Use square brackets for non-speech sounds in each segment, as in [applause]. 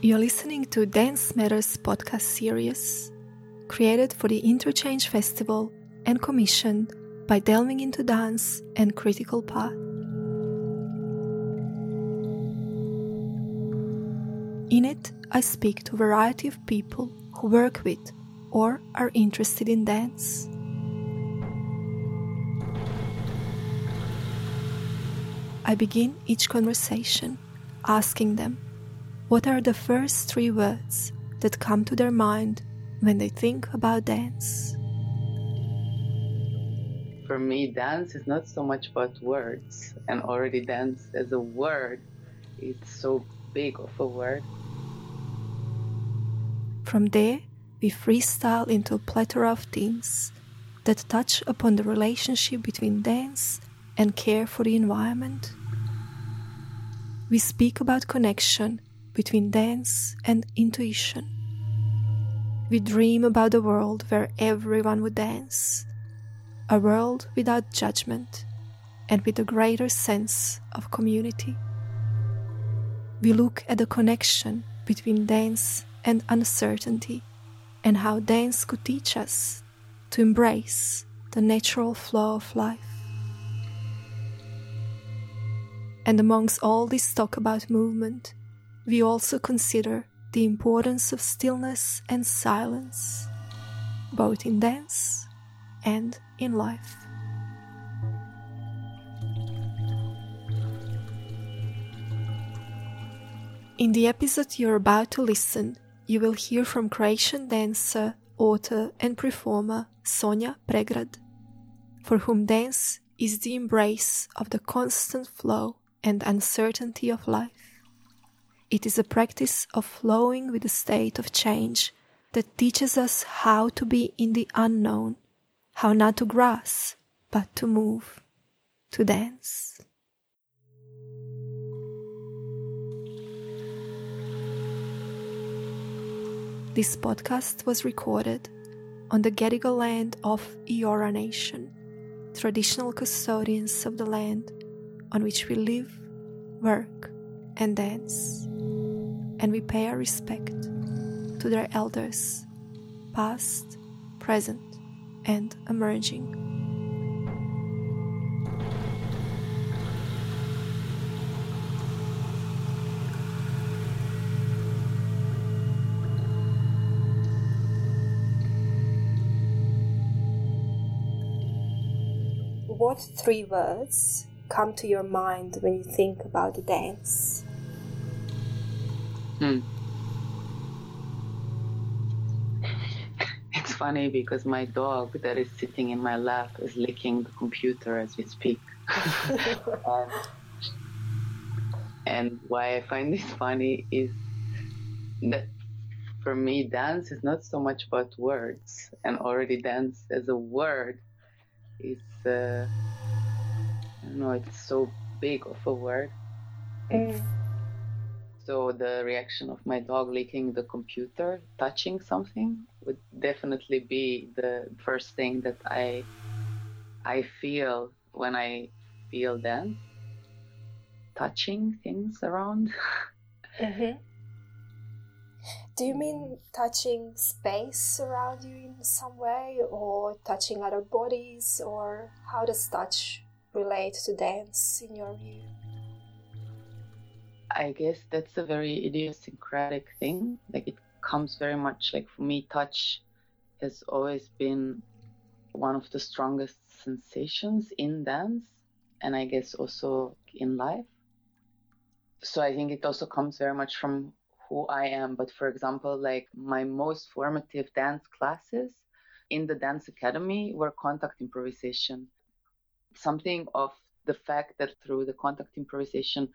You're listening to Dance Matters podcast series, created for the Interchange Festival and commissioned by Delving into Dance and Critical Path. In it, I speak to a variety of people who work with or are interested in dance. I begin each conversation asking them what are the first three words that come to their mind when they think about dance? For me, dance is not so much about words, and already dance as a word, it's so big of a word. From there, we freestyle into a plethora of themes that touch upon the relationship between dance and care for the environment. We speak about connection between dance and intuition. We dream about a world where everyone would dance, a world without judgment and with a greater sense of community. We look at the connection between dance and uncertainty and how dance could teach us to embrace the natural flow of life. And amongst all this talk about movement, we also consider the importance of stillness and silence, both in dance and in life. In the episode you're about to listen, you will hear from Croatian dancer, author, and performer Sonja Pregrad, for whom dance is the embrace of the constant flow and uncertainty of life. It is a practice of flowing with the state of change that teaches us how to be in the unknown, how not to grasp, but to move, to dance. This podcast was recorded on the Gadigal land of Eora Nation, traditional custodians of the land on which we live, work, and dance and we pay our respect to their elders, past, present, and emerging. What three words come to your mind when you think about the dance? Hmm. [laughs] It's funny because my dog that is sitting in my lap is licking the computer as we speak. [laughs] and, and why I find this funny is that for me, dance is not so much about words, and already dance as a word is, uh, I don't know, it's so big of a word. It's, mm so the reaction of my dog licking the computer, touching something, would definitely be the first thing that I I feel when I feel dance. Touching things around. mm-hmm. Do you mean touching space around you in some way, or touching other bodies, or how does touch relate to dance in your view? I guess that's a very idiosyncratic thing. Like it comes very much like for me, touch has always been one of the strongest sensations in dance and I guess also in life. So I think it also comes very much from who I am. But for example, like my most formative dance classes in the dance academy were contact improvisation. Something of the fact that through the contact improvisation,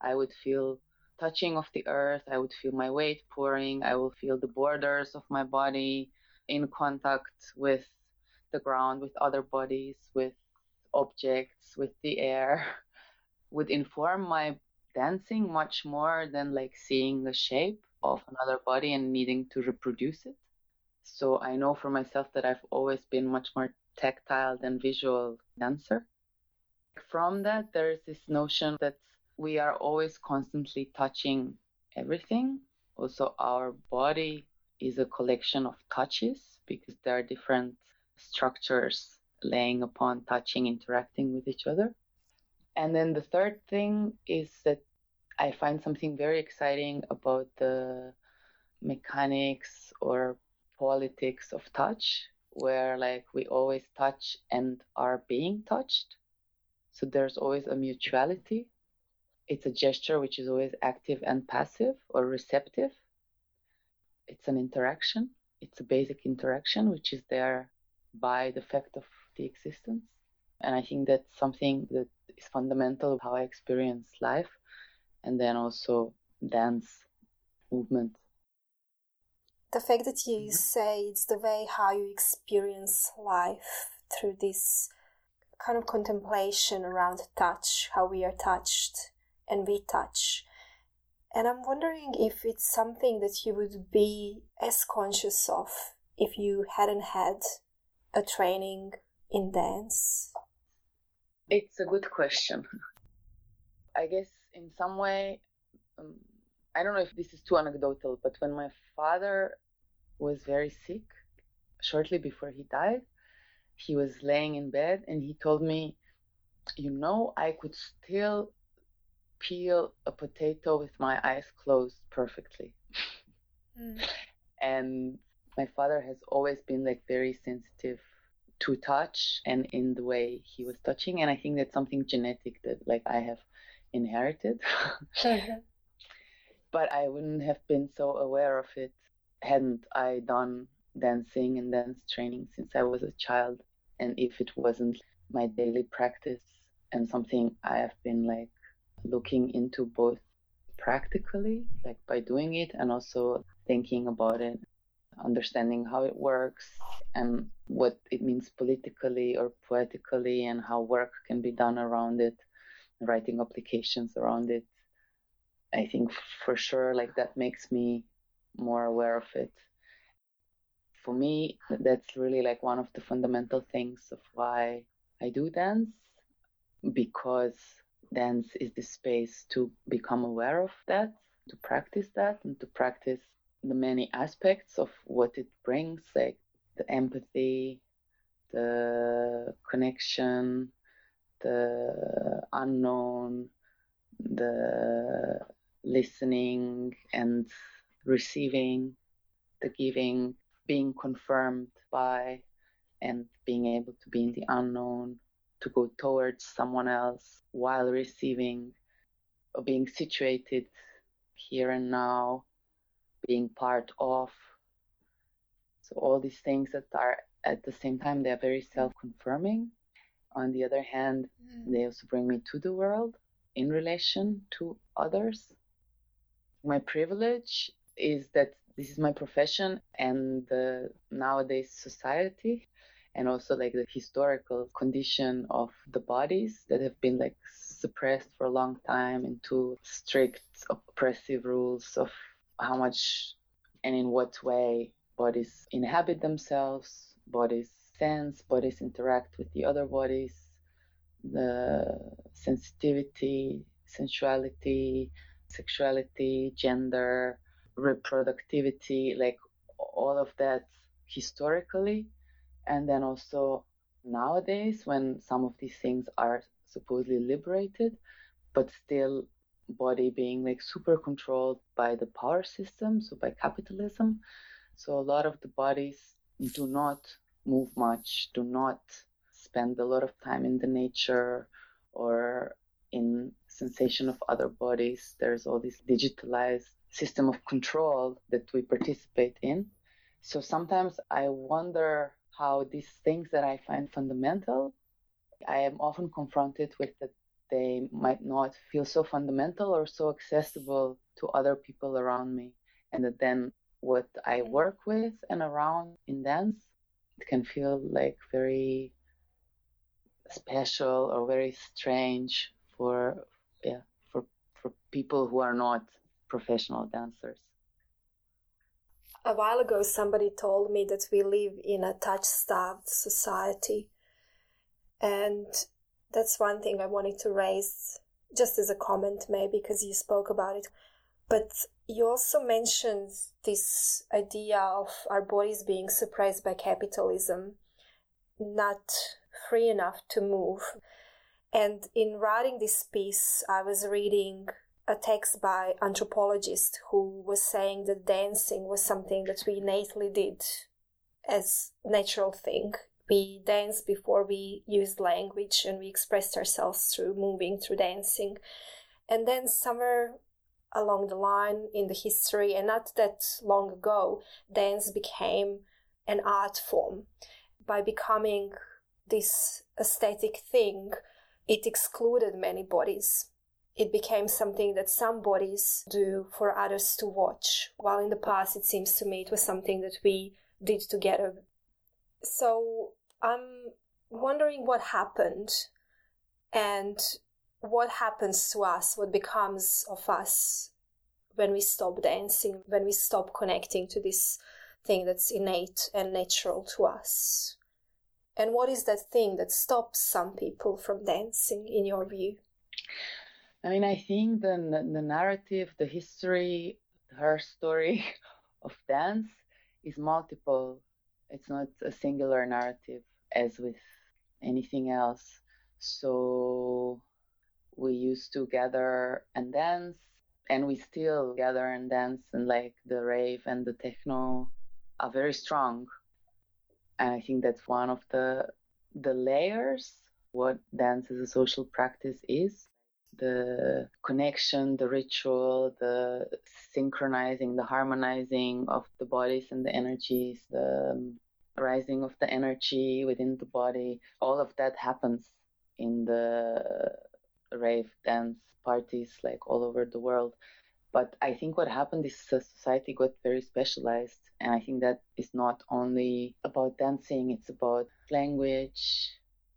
I would feel touching of the earth. I would feel my weight pouring. I will feel the borders of my body in contact with the ground, with other bodies, with objects, with the air, [laughs] would inform my dancing much more than like seeing the shape of another body and needing to reproduce it. So I know for myself that I've always been much more tactile than visual dancer. From that, there's this notion that we are always constantly touching everything also our body is a collection of touches because there are different structures laying upon touching, interacting with each other. And then the third thing is that I find something very exciting about the mechanics or politics of touch, where like we always touch and are being touched. So there's always a mutuality. It's a gesture which is always active and passive or receptive. It's an interaction. It's a basic interaction which is there by the fact of the existence. And I think that's something that is fundamental of how I experience life and then also dance movement. The fact that you mm-hmm. say it's the way how you experience life through this kind of contemplation around touch, how we are touched and we touch. And I'm wondering if it's something that you would be as conscious of if you hadn't had a training in dance? It's a good question. I guess in some way, um, I don't know if this is too anecdotal, but when my father was very sick, shortly before he died, he was laying in bed and he told me, You know, I could still peel a potato with my eyes closed perfectly. Mm. and my father has always been like very sensitive to touch and in the way he was touching and i think that's something genetic that like i have inherited mm-hmm. [laughs] but i wouldn't have been so aware of it hadn't i done dancing and dance training since i was a child and if it wasn't my daily practice and something i have been like looking into both practically like by doing it and also thinking about it understanding how it works and what it means politically or poetically and how work can be done around it, writing applications around it. I think for sure, like that makes me more aware of it. For me, that's really like one of the fundamental things of why I do dance because dance is the space to become aware of that, to practice that, and to practice the many aspects of what it brings, like the empathy, the connection, the unknown, the listening and receiving, the giving, being confirmed by, and being able to be in the unknown, to go towards someone else while receiving, or being situated here and now being part of. So all these things that are at the same time they are very self-confirming. On the other hand, mm. they also bring me to the world in relation to others. My privilege is that this is my profession and the nowadays society and also like the historical condition of the bodies that have been like suppressed for a long time into strict oppressive rules of how much and in what way bodies inhabit themselves, bodies sense, bodies interact with the other bodies, the sensitivity, sensuality, sexuality, gender, reproductivity, like all of that historically. And then also nowadays, when some of these things are supposedly liberated, but still body being like super controlled by the power system, so by capitalism. So a lot of the bodies do not move much, do not spend a lot of time in the nature or in sensation of other bodies. There's all this digitalized system of control that we participate in. So sometimes I wonder how these things that I find fundamental, I am often confronted with that they might not feel so fundamental or so accessible to other people around me. And that then what I mm-hmm. work with and around in dance, it can feel like very special or very strange for yeah for for people who are not professional dancers. A while ago, somebody told me that we live in a touch starved society. And that's one thing I wanted to raise just as a comment, maybe because you spoke about it. But you also mentioned this idea of our bodies being suppressed by capitalism, not free enough to move. And in writing this piece, I was reading a text by anthropologist who was saying that dancing was something that we innately did as natural thing. We danced before we used language and we expressed ourselves through moving, through dancing. And then somewhere along the line in the history, and not that long ago, dance became an art form. By becoming this aesthetic thing, it excluded many bodies. It became something that some bodies do for others to watch, while in the past it seems to me it was something that we did together. So I'm wondering what happened and what happens to us, what becomes of us when we stop dancing, when we stop connecting to this thing that's innate and natural to us. And what is that thing that stops some people from dancing, in your view? I mean, I think the the narrative, the history, her story [laughs] of dance is multiple. It's not a singular narrative as with anything else. So we used to gather and dance, and we still gather and dance, and like the rave and the techno are very strong and I think that's one of the the layers what dance as a social practice is the connection, the ritual, the synchronizing, the harmonizing of the bodies and the energies, the um, rising of the energy within the body. All of that happens in the rave dance parties like all over the world. But I think what happened is society got very specialized and I think that is not only about dancing, it's about language,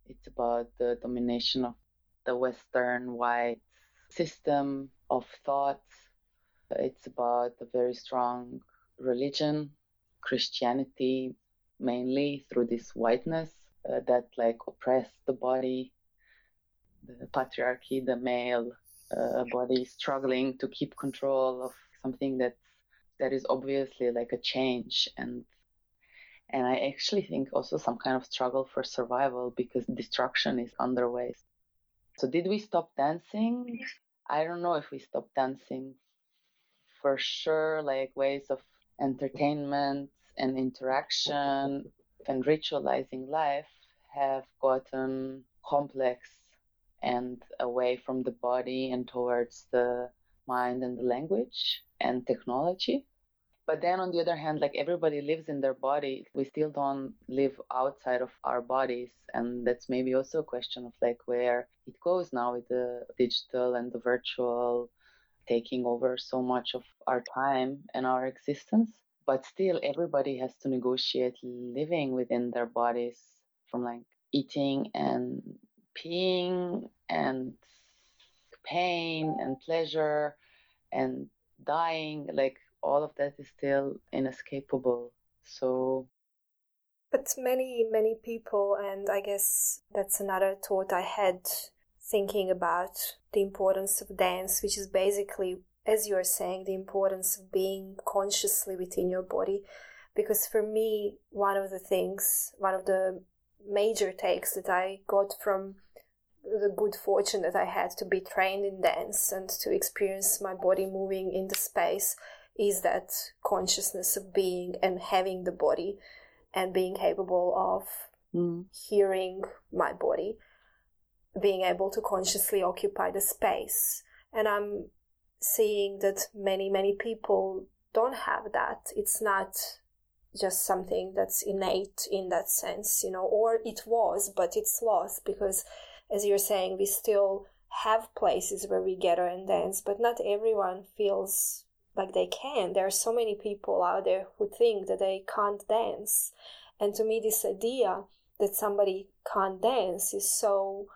it's about the domination of the Western white system of thought. It's about a very strong religion, Christianity, mainly through this whiteness uh, that like oppressed the body, the patriarchy, the male uh, body struggling to keep control of something that's that is obviously like a change and and I actually think also some kind of struggle for survival because destruction is underway. So did we stop dancing? I don't know if we stopped dancing. For sure, like ways of entertainment and interaction and ritualizing life have gotten complex and away from the body and towards the mind and the language and technology. But then on the other hand, like everybody lives in their body, we still don't live outside of our bodies. And that's maybe also a question of like where it goes now with the digital and the virtual taking over so much of our time and our existence. But still, everybody has to negotiate living within their bodies from like eating and peeing and pain and pleasure and dying. Like all of that is still inescapable. So. But many, many people, and I guess that's another thought I had thinking about the importance of dance, which is basically, as you're saying, the importance of being consciously within your body. Because for me, one of the things, one of the major takes that I got from the good fortune that I had to be trained in dance and to experience my body moving in the space is that consciousness of being and having the body and being capable of mm. hearing my body, being able to consciously occupy the space. And I'm seeing that many, many people don't have that. It's not just something that's innate in that sense, you know, or it was, but it's lost because, as you're saying, we still have places where we gather and dance, but not everyone feels like they can. There are so many people out there who think that they can't dance. And to me, this idea that somebody can't dance is so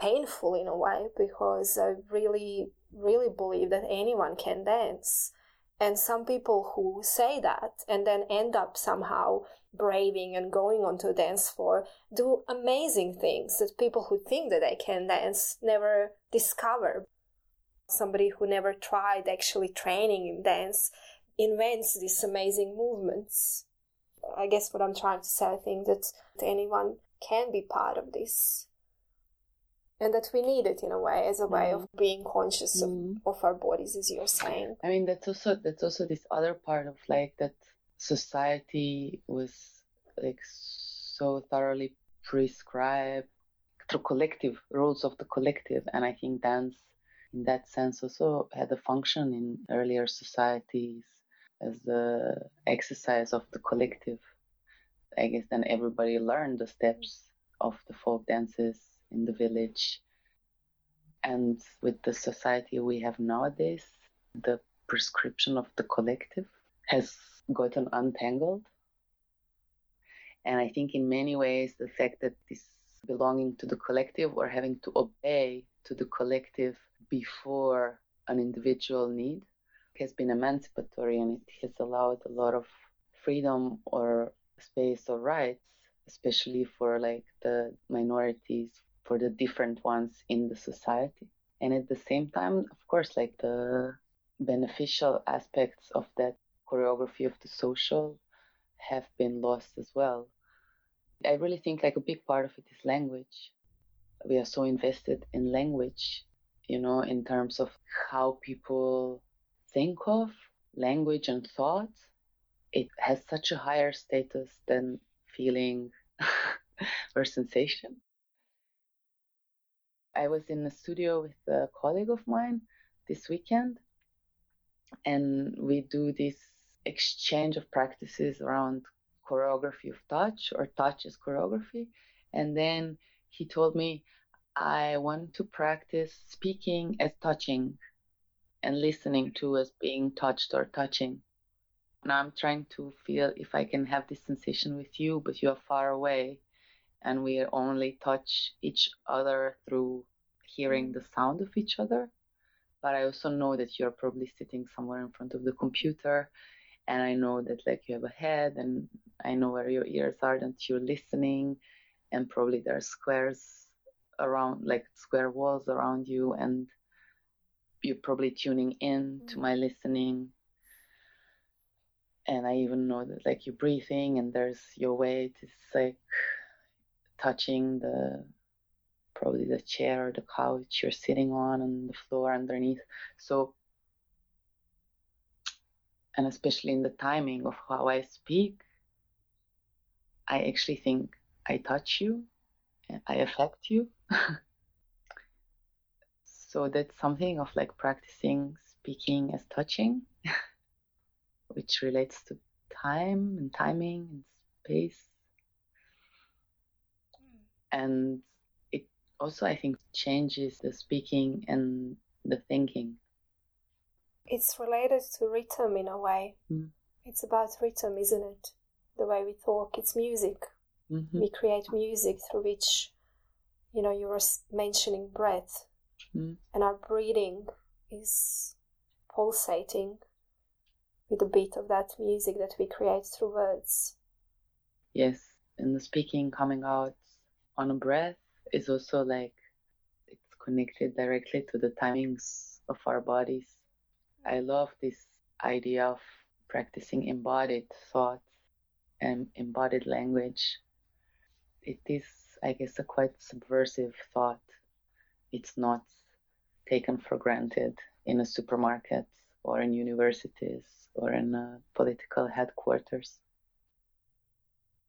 painful in a way because I really, really believe that anyone can dance. And some people who say that and then end up somehow braving and going onto a dance floor do amazing things that people who think that they can dance never discover. somebody who never tried actually training in dance invents these amazing movements. I guess what I'm trying to say, I think that anyone can be part of this. And that we need it in a way as a way of mm-hmm. being conscious of, mm. of our bodies, as you're saying. I mean, that's also that's also this other part of like that society was like so thoroughly prescribed through collective rules of the collective, and I think dance in that sense also had a function in earlier societies as the exercise of the collective. I guess then everybody learned the steps of the folk dances in the village. And with the society we have nowadays, the prescription of the collective has gotten untangled. And I think in many ways, the fact that this belonging to the collective or having to obey to the collective before an individual need has been emancipatory and it has allowed a lot of freedom or space or rights, especially for like the minorities, for the different ones in the society. And at the same time, of course, like the beneficial aspects of that choreography of the social have been lost as well. I really think like a big part of it is language. We are so invested in language, you know, in terms of how people think of language and thought. It has such a higher status than feeling [laughs] or sensation. I was in the studio with a colleague of mine this weekend, and we do this exchange of practices around choreography of touch or touch as choreography. And then he told me, I want to practice speaking as touching and listening to as being touched or touching. Now I'm trying to feel if I can have this sensation with you, but you are far away and we only touch each other through hearing the sound of each other. But I also know that you're probably sitting somewhere in front of the computer and I know that like you have a head and I know where your ears are and you're listening and probably there are squares around like square walls around you and you're probably tuning in to mm-hmm. my listening and I even know that like you're breathing and there's your weight is like touching the probably the chair or the couch you're sitting on and the floor underneath. So and especially in the timing of how I speak, I actually think I touch you, I affect you. [laughs] so that's something of like practicing speaking as touching, [laughs] which relates to time and timing and space. Hmm. And it also, I think, changes the speaking and the thinking it's related to rhythm in a way. Mm. It's about rhythm, isn't it? The way we talk, it's music. Mm-hmm. We create music through which, you know, you were mentioning breath, mm. and our breathing is pulsating with the beat of that music that we create through words. Yes, and the speaking coming out on a breath is also like it's connected directly to the timings of our bodies I love this idea of practicing embodied thoughts and embodied language. It is, I guess, a quite subversive thought. It's not taken for granted in a supermarket or in universities or in a political headquarters.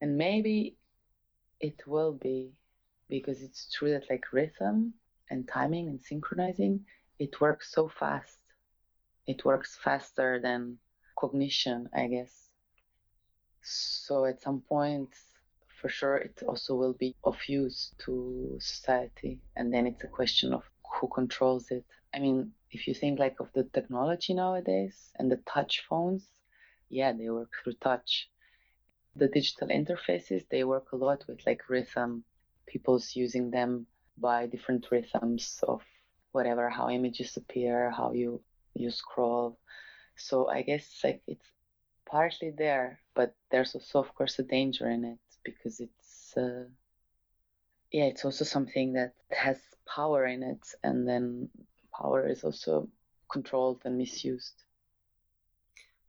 And maybe it will be because it's true that like rhythm and timing and synchronizing, it works so fast it works faster than cognition, I guess. So at some point, for sure, it also will be of use to society. And then it's a question of who controls it. I mean, if you think like of the technology nowadays and the touch phones, yeah, they work through touch. The digital interfaces, they work a lot with like rhythm. People's using them by different rhythms of whatever, how images appear, how you you scroll. So I guess like it's partly there, but there's also of course a danger in it because it's uh, yeah, it's also something that has power in it, and then power is also controlled and misused.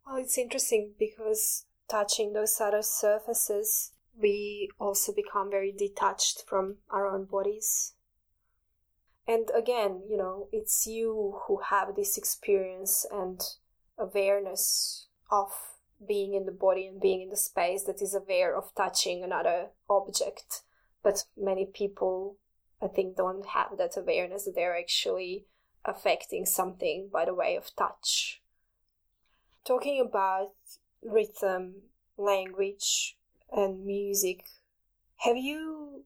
Well, it's interesting because touching those other surfaces, we also become very detached from our own bodies. And again, you know, it's you who have this experience and awareness of being in the body and being in the space that is aware of touching another object. But many people, I think, don't have that awareness that they're actually affecting something by the way of touch. Talking about rhythm, language, and music, have you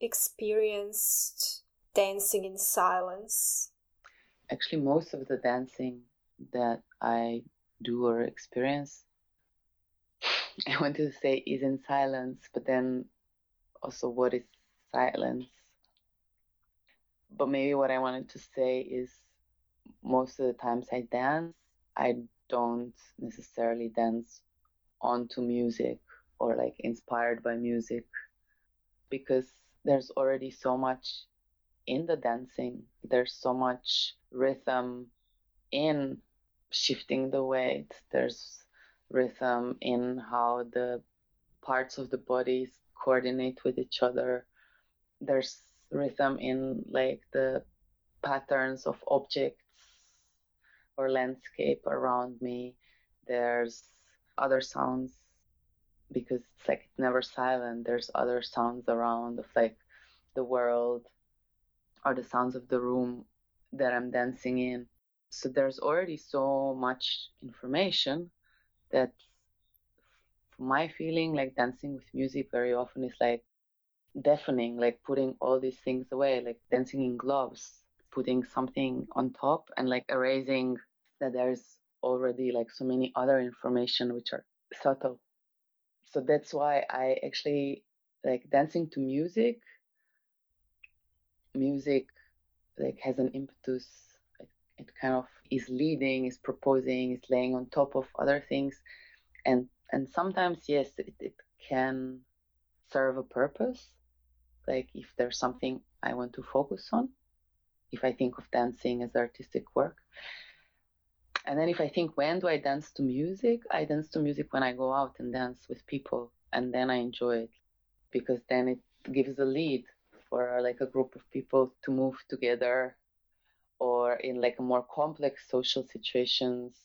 experienced dancing in silence? Actually, most of the dancing that I do or experience, [laughs] I want to say is in silence, but then also what is silence? But maybe what I wanted to say is most of the times I dance, I don't necessarily dance onto music or like inspired by music because there's already so much in the dancing. There's so much rhythm in shifting the weight. There's rhythm in how the parts of the bodies coordinate with each other. There's rhythm in like the patterns of objects or landscape around me. There's other sounds because it's like it's never silent. There's other sounds around of like the world or the sounds of the room that I'm dancing in. So there's already so much information that my feeling like dancing with music very often is like deafening, like putting all these things away, like dancing in gloves, putting something on top and like erasing that there's already like so many other information which are subtle. So that's why I actually like dancing to music. Music like has an impetus. It, kind of is leading, is proposing, is laying on top of other things, and and sometimes yes, it, it can serve a purpose. Like if there's something I want to focus on, if I think of dancing as artistic work, and then if I think, when do I dance to music? I dance to music when I go out and dance with people, and then I enjoy it because then it gives a lead for like a group of people to move together or in like a more complex social situations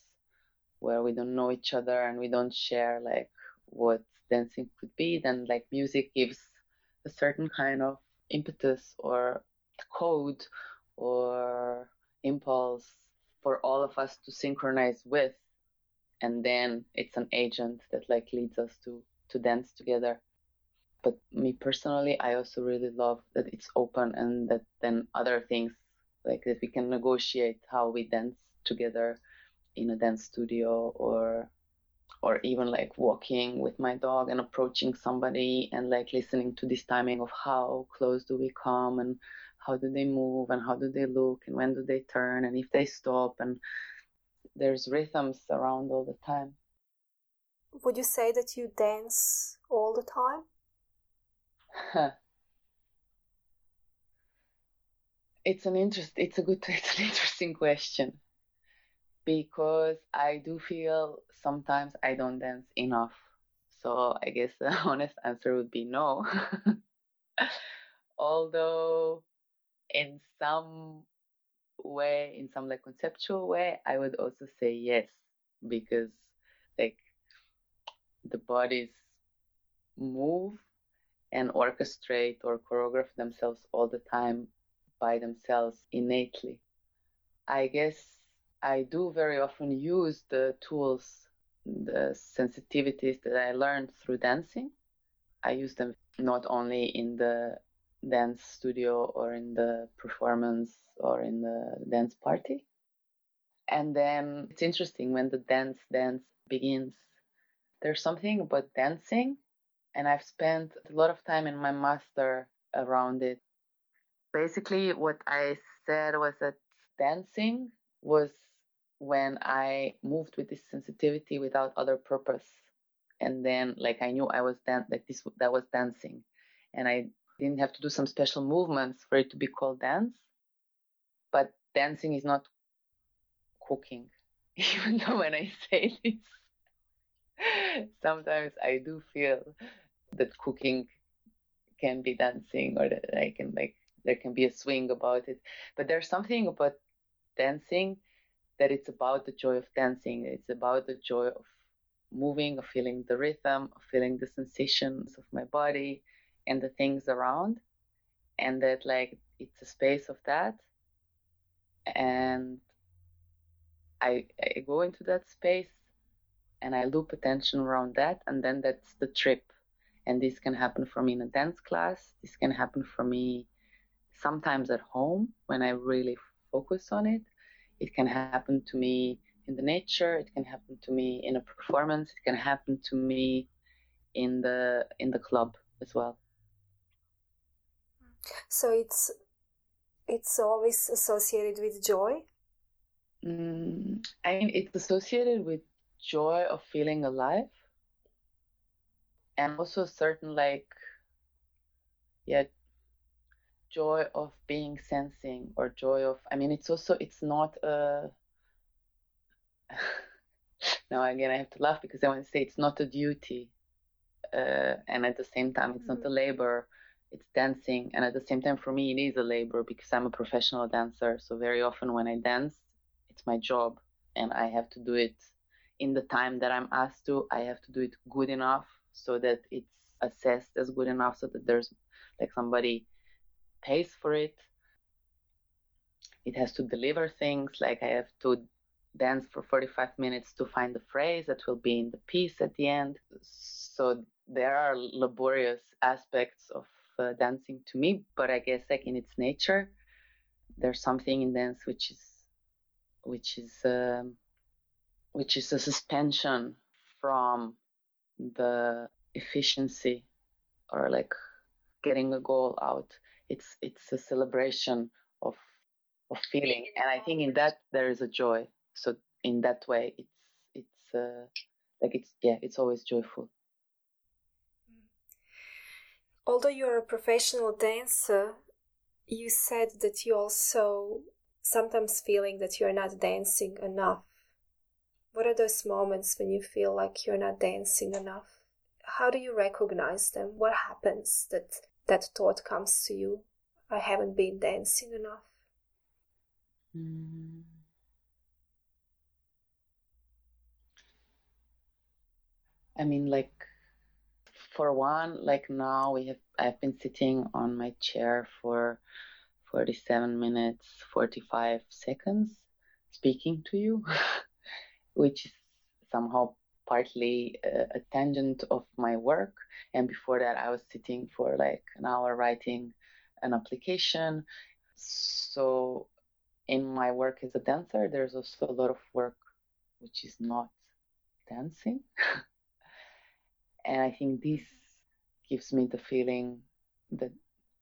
where we don't know each other and we don't share like what dancing could be then like music gives a certain kind of impetus or code or impulse for all of us to synchronize with and then it's an agent that like leads us to to dance together. But me personally i also really love that it's open and that then other things like that we can negotiate how we dance together in a dance studio or or even like walking with my dog and approaching somebody and like listening to this timing of how close do we come and how do they move and how do they look and when do they turn and if they stop and there's rhythms around all the time. Would you say that you dance all the time? [laughs] It's an interest it's a good [laughs] it's an interesting question because i do feel sometimes i don't dance enough. So i guess [laughs] the honest answer would be no. Although in some way, in some like conceptual way, I would also say yes, because like the bodies move and orchestrate or choreograph themselves all the time by themselves innately. I guess I do very often use the tools, the sensitivities that I learned through dancing. I use them not only in the dance studio or in the performance or in the dance party. And then it's interesting when the dance dance begins. There's something about dancing, and I've spent a lot of time in my master around it. Basically, what I said was that dancing was when I moved with this sensitivity without other purpose. And then, like, I knew I was dan- this, that was dancing. And I didn't have to do some special movements for it to be called dance. But dancing is not cooking, [laughs] even though when I say this, sometimes I do feel that cooking can be dancing or that I can like there can be a swing about it. But there's something about dancing that it's about the joy of dancing. It's about the joy of moving, of feeling the rhythm, of feeling the sensations of my body and the things around. And that like it's a space of that. And I, I go into that space and I loop attention around that, and then that's the trip. And this can happen for me in a dance class. This can happen for me sometimes at home when I really focus on it. It can happen to me in the nature. It can happen to me in a performance. It can happen to me in the in the club as well. So it's it's always associated with joy. Mm, I mean, it's associated with joy of feeling alive, and also a certain like, yeah, joy of being sensing or joy of. I mean, it's also it's not a. [laughs] now again, I have to laugh because I want to say it's not a duty, uh, and at the same time, it's mm-hmm. not a labor it's dancing and at the same time for me it is a labor because i'm a professional dancer. So very often when i dance it's my job and i have to do it in the time that i'm asked to. I have to do it good enough so that it's assessed as good enough so that there's like somebody pays for it. It has to deliver things like i have to dance for 45 minutes to find the phrase that will be in the piece at the end. So there are laborious aspects of uh, dancing to me, but I guess like in its nature, there's something in dance which is which is um, which is a suspension from the efficiency or like getting a goal out. It's it's a celebration of of feeling, and I think in that there is a joy. So in that way, it's it's uh, like it's yeah, it's always joyful although you're a professional dancer, you said that you also sometimes feeling that you're not dancing enough. What are those moments when you feel like you're not dancing enough? How do you recognize them? What happens that that thought comes to you? I haven't been dancing enough. Mm. I mean, like for one, like now we have I've been sitting on my chair for 47 minutes 45 seconds speaking to you, [laughs] which is somehow partly a, a tangent of my work. And before that, I was sitting for like an hour writing an application. So in my work as a dancer, there's also a lot of work which is not dancing. [laughs] And I think this gives me the feeling that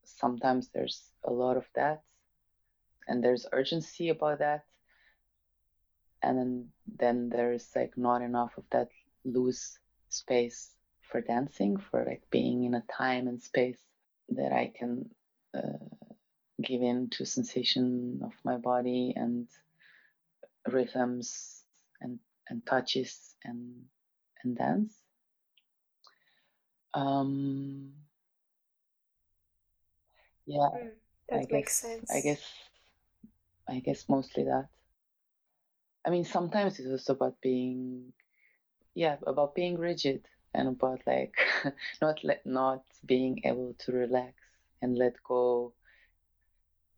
sometimes there's a lot of that and there's urgency about that. And then, then there's like not enough of that loose space for dancing, for like being in a time and space that I can uh, give in to sensation of my body and rhythms and, and touches and, and dance. Um, yeah, mm, that I makes guess, sense. I guess, I guess mostly that. I mean, sometimes it's also about being, yeah, about being rigid and about like [laughs] not let not being able to relax and let go.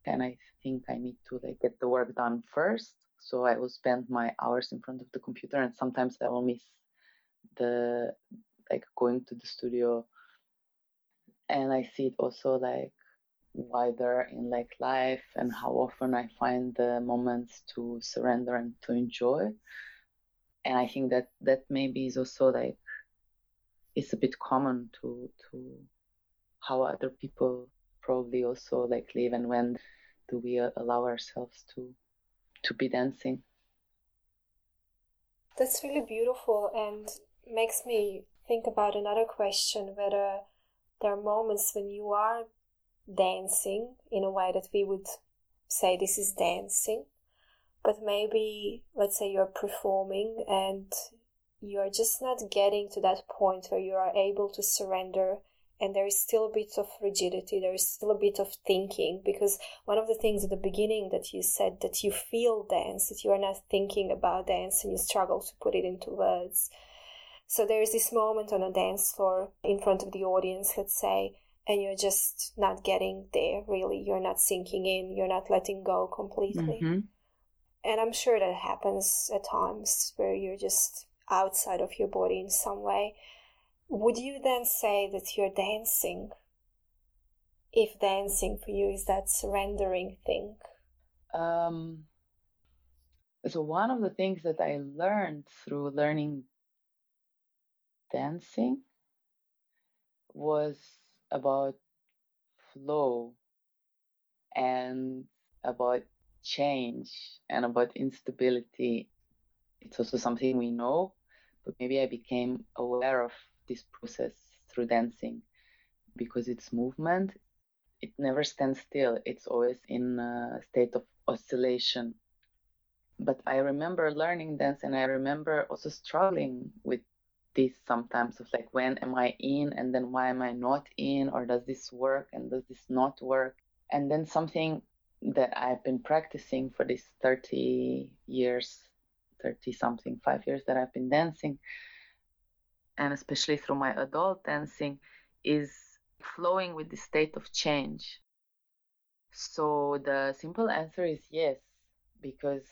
And I think I need to like get the work done first. So I will spend my hours in front of the computer, and sometimes I will miss the like going to the studio and I see it also like wider in like life and how often I find the moments to surrender and to enjoy. And I think that that maybe is also like it's a bit common to to how other people probably also like live and when do we allow ourselves to to be dancing. That's really beautiful and makes me think about another question whether there are moments when you are dancing in a way that we would say this is dancing, but maybe let's say you're performing and you're just not getting to that point where you are able to surrender and there is still a bit of rigidity there is still a bit of thinking because one of the things at the beginning that you said that you feel dance that you are not thinking about dance and you struggle to put it into words so there is this moment on a dance floor in front of the audience let's say and you're just not getting there really. You're not sinking in. You're not letting go completely. Mm-hmm. and i'm sure that happens at times where you're just outside of your body in some way. Would you then say that you're dancing? If dancing for you is that surrendering thing? Um so one of the things that i learned through learning dancing was about flow and about change and about instability. It's also something we know, but maybe I became aware of this process through dancing because it's movement. It never stands still. It's always in a state of oscillation. But I remember learning dance and I remember also struggling with this sometimes? Of like when am i in? And then why am i not in? Or does this work? And does this not work? And then something that i've been practicing for these 30 years 30 something five years that i've been dancing and especially through my adult dancing is flowing with the state of change. So the simple answer is yes because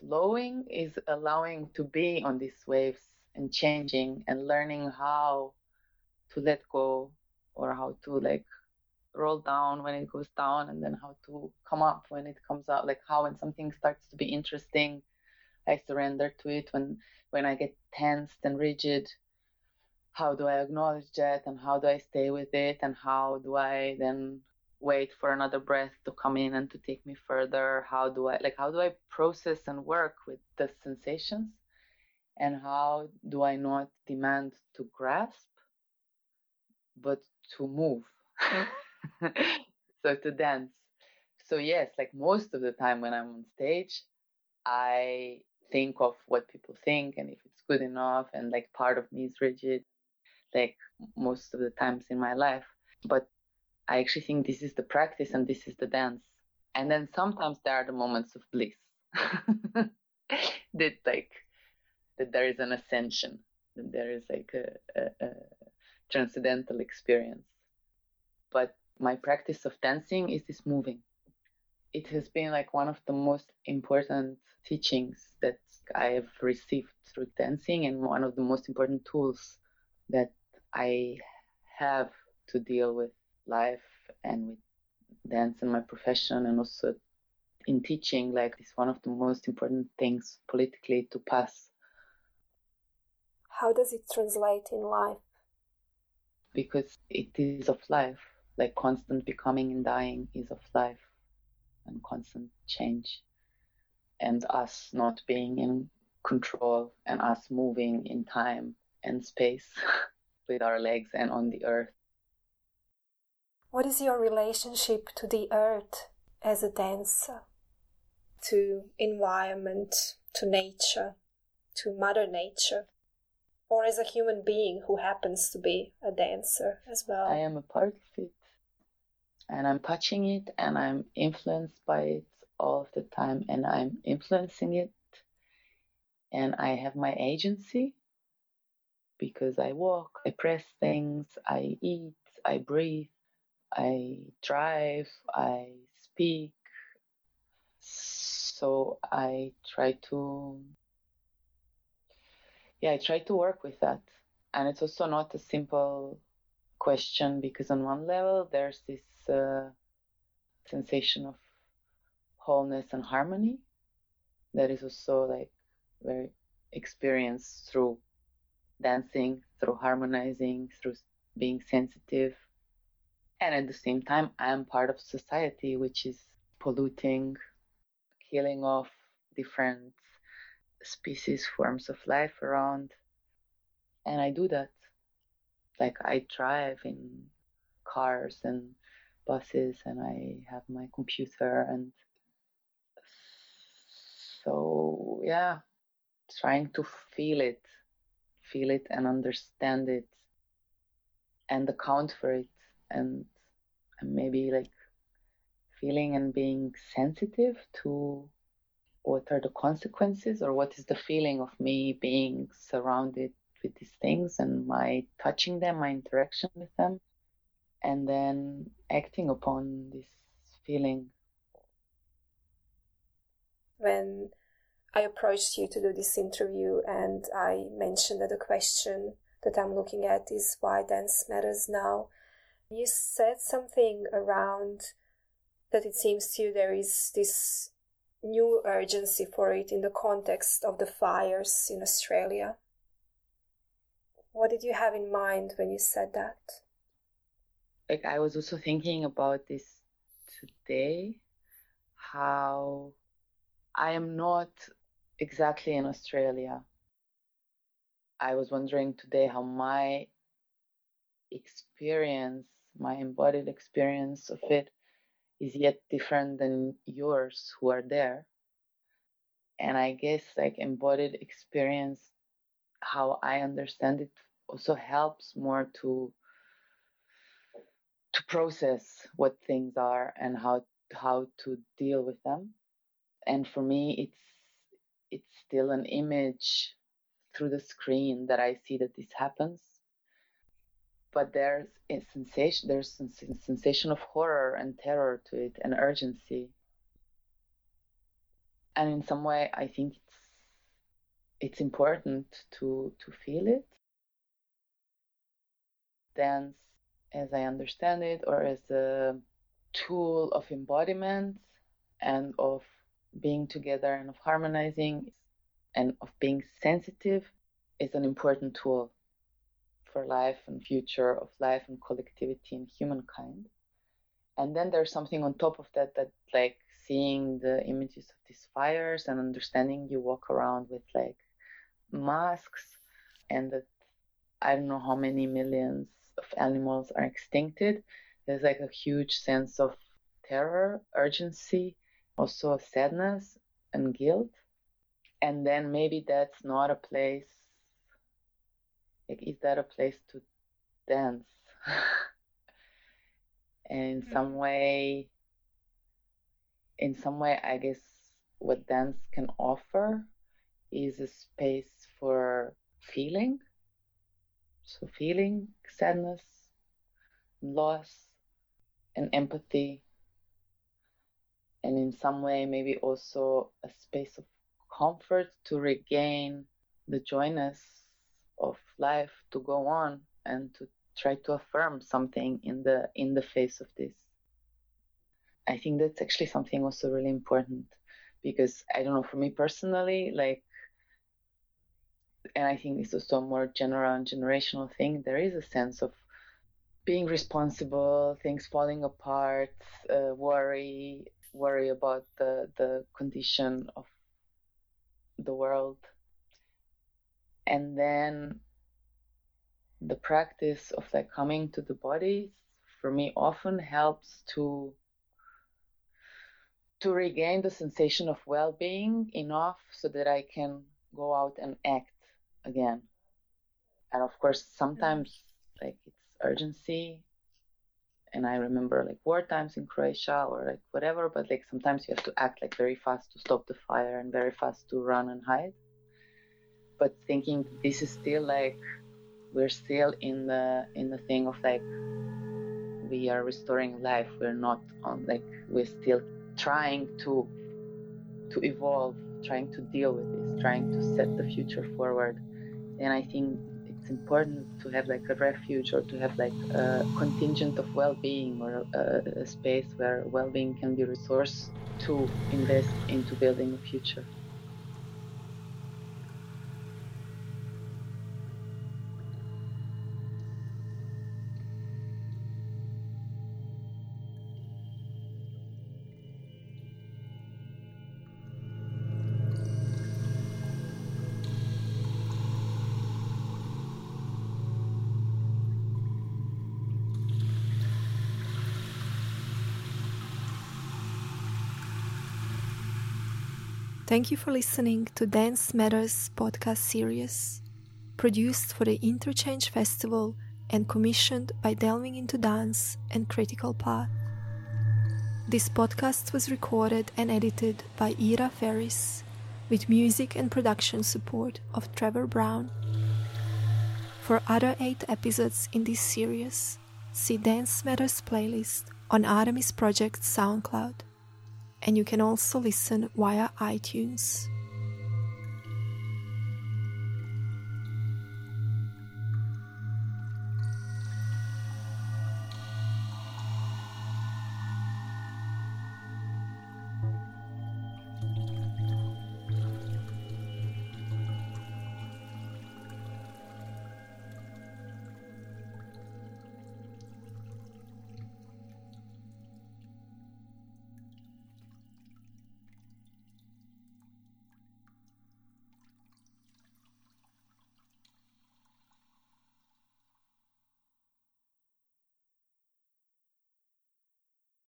flowing is allowing to be on these waves and changing and learning how to let go or how to like roll down when it goes down and then how to come up when it comes out like how when something starts to be interesting i surrender to it. When when i get tensed and rigid how do i acknowledge that and how do i stay with it? And how do i then wait for another breath to come in and to take me further? How do i like how do i process and work with the sensations and how do I not demand to grasp, but to move? [laughs] so to dance. So, yes, like most of the time when I'm on stage, I think of what people think and if it's good enough, and like part of me is rigid, like most of the times in my life. But I actually think this is the practice and this is the dance. And then sometimes there are the moments of bliss [laughs] that like that there is an ascension, that there is like a, a, a transcendental experience. But my practice of dancing is this moving. It has been like one of the most important teachings that I have received through dancing and one of the most important tools that I have to deal with life and with dance and my profession and also in teaching like it's one of the most important things politically to pass how does it translate in life? Because it is of life, like constant becoming and dying is of life and constant change. And us not being in control and us moving in time and space [laughs] with our legs and on the earth. What is your relationship to the earth as a dancer? To environment, to nature, to Mother Nature? Or as a human being who happens to be a dancer as well? I am a part of it and I'm touching it and I'm influenced by it all the time and I'm influencing it and I have my agency because I walk, I press things, I eat, I breathe, I drive, I speak. So I try to yeah, I try to work with that. And it's also not a simple question because, on one level, there's this uh, sensation of wholeness and harmony that is also like very experienced through dancing, through harmonizing, through being sensitive. And at the same time, I am part of society which is polluting, killing off different species, forms of life around. And I do that. Like I drive in cars and buses and I have my computer and so yeah trying to feel it feel it and understand it and account for it and, and maybe like feeling and being sensitive to what are the consequences or what is the feeling of me being surrounded with these things and my touching them my interaction with them and then acting upon this feeling when I approached you to do this interview and I mentioned that the question that I'm looking at is why dance matters now. You said something around that it seems to you there is this new urgency for it in the context of the fires in Australia. What did you have in mind when you said that? Like, I was also thinking about this today how I am not exactly in Australia. I was wondering today how my experience, my embodied experience of it, is yet different than yours who are there. And I guess like embodied experience, how I understand it, also helps more to to process what things are and how how to deal with them. And for me, it's it's still an image through the screen that I see that this happens. But there's a sensation, there's a sensation of horror and terror to it and urgency. And in some way, I think it's it's important to to feel it. Dance, as I understand it, or as a tool of embodiment and of being together and of harmonizing and of being sensitive is an important tool for life and future of life and collectivity and humankind. And then there's something on top of that that like seeing the images of these fires and understanding you walk around with like masks and that I don't know how many millions of animals are extincted. There's like a huge sense of terror, urgency, also sadness and guilt and then maybe that's not a place like is that a place to dance? And [laughs] in some mm-hmm. way in some way i guess what dance can offer is a space for feeling. So feeling sadness loss and empathy. And in some way maybe also a space of comfort to regain the joyness of life to go on and to try to affirm something in the in the face of this. I think that's actually something also really important because i don't know for me personally like and i think it's also a more general and generational thing there is a sense of being responsible things falling apart uh, worry worry about the the condition of the world and then the practice of like coming to the body for me often helps to to regain the sensation of well-being enough so that I can go out and act again. And of course, sometimes mm. like it's urgency and I remember like war times in Croatia or like whatever, but like sometimes you have to act like very fast to stop the fire and very fast to run and hide. But thinking this is still like we're still in the in the thing of like we are restoring life. We're not on like we're still trying to to evolve, trying to deal with this, trying to set the future forward. And I think it's important to have like a refuge or to have like a contingent of well-being or a, a space where well-being can be resourced to invest into building a future. Thank you for listening to Dance Matters podcast series, produced for the Interchange Festival and commissioned by Delving into Dance and Critical Path. This podcast was recorded and edited by Ira Ferris, with music and production support of Trevor Brown. For other eight episodes in this series, see Dance Matters playlist on Artemis Project SoundCloud and you can also listen via iTunes.